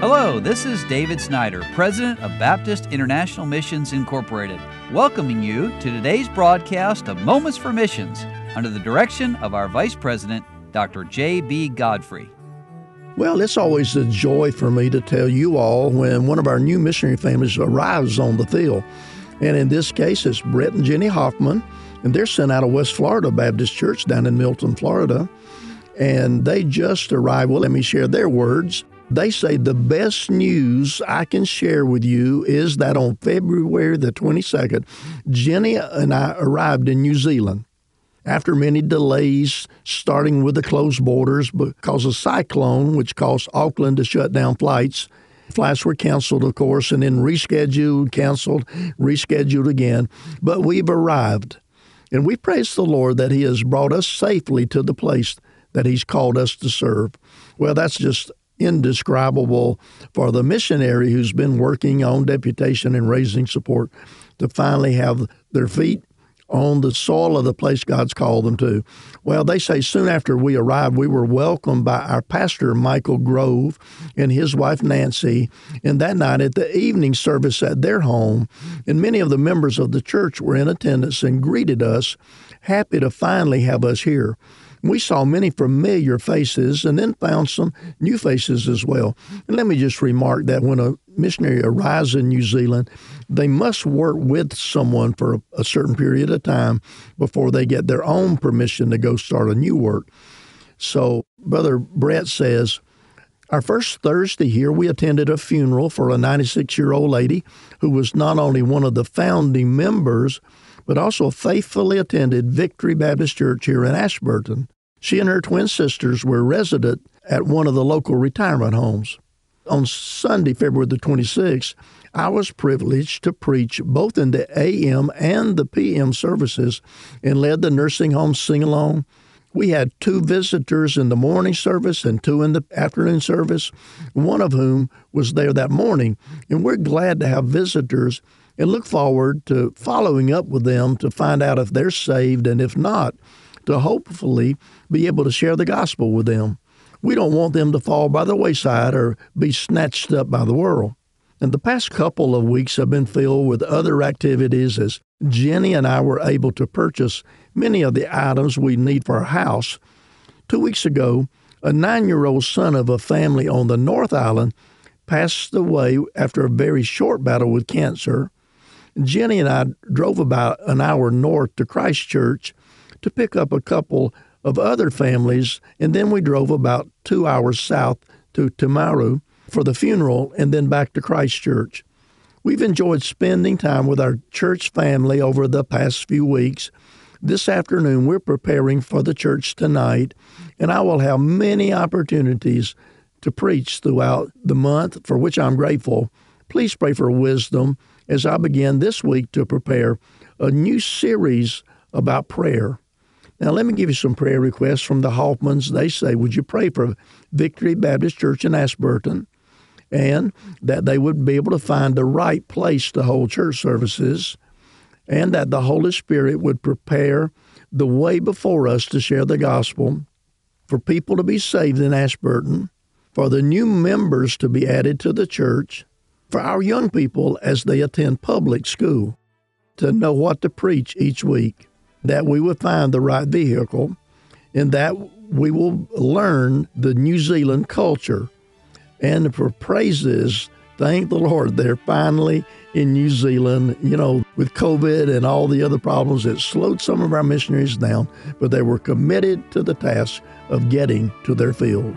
Hello, this is David Snyder, President of Baptist International Missions Incorporated, welcoming you to today's broadcast of Moments for Missions under the direction of our Vice President, Dr. J.B. Godfrey. Well, it's always a joy for me to tell you all when one of our new missionary families arrives on the field. And in this case, it's Brett and Jenny Hoffman, and they're sent out of West Florida Baptist Church down in Milton, Florida. And they just arrived. Well, let me share their words. They say the best news I can share with you is that on February the 22nd, Jenny and I arrived in New Zealand after many delays, starting with the closed borders because of cyclone, which caused Auckland to shut down flights. Flights were canceled, of course, and then rescheduled, canceled, rescheduled again. But we've arrived. And we praise the Lord that He has brought us safely to the place that He's called us to serve. Well, that's just indescribable for the missionary who's been working on deputation and raising support to finally have their feet on the soil of the place God's called them to. Well, they say soon after we arrived, we were welcomed by our pastor, Michael Grove, and his wife, Nancy. And that night at the evening service at their home, and many of the members of the church were in attendance and greeted us, happy to finally have us here. We saw many familiar faces and then found some new faces as well. And let me just remark that when a missionary arrives in New Zealand, they must work with someone for a, a certain period of time before they get their own permission to go start a new work. So, Brother Brett says, our first Thursday here, we attended a funeral for a 96 year old lady who was not only one of the founding members, but also faithfully attended Victory Baptist Church here in Ashburton. She and her twin sisters were resident at one of the local retirement homes. On Sunday, February the 26th, I was privileged to preach both in the AM and the PM services and led the nursing home sing along. We had two visitors in the morning service and two in the afternoon service, one of whom was there that morning. And we're glad to have visitors and look forward to following up with them to find out if they're saved and if not, to hopefully be able to share the gospel with them. We don't want them to fall by the wayside or be snatched up by the world. And the past couple of weeks have been filled with other activities as Jenny and I were able to purchase many of the items we need for our house. Two weeks ago, a nine year old son of a family on the North Island passed away after a very short battle with cancer. Jenny and I drove about an hour north to Christchurch to pick up a couple of other families, and then we drove about two hours south to Timaru for the funeral and then back to Christchurch. We've enjoyed spending time with our church family over the past few weeks. This afternoon, we're preparing for the church tonight, and I will have many opportunities to preach throughout the month, for which I'm grateful. Please pray for wisdom as I begin this week to prepare a new series about prayer. Now, let me give you some prayer requests from the Hoffmans. They say, Would you pray for Victory Baptist Church in Ashburton? And that they would be able to find the right place to hold church services, and that the Holy Spirit would prepare the way before us to share the gospel, for people to be saved in Ashburton, for the new members to be added to the church, for our young people as they attend public school to know what to preach each week, that we would find the right vehicle, and that we will learn the New Zealand culture. And for praises, thank the Lord, they're finally in New Zealand. You know, with COVID and all the other problems, it slowed some of our missionaries down, but they were committed to the task of getting to their field.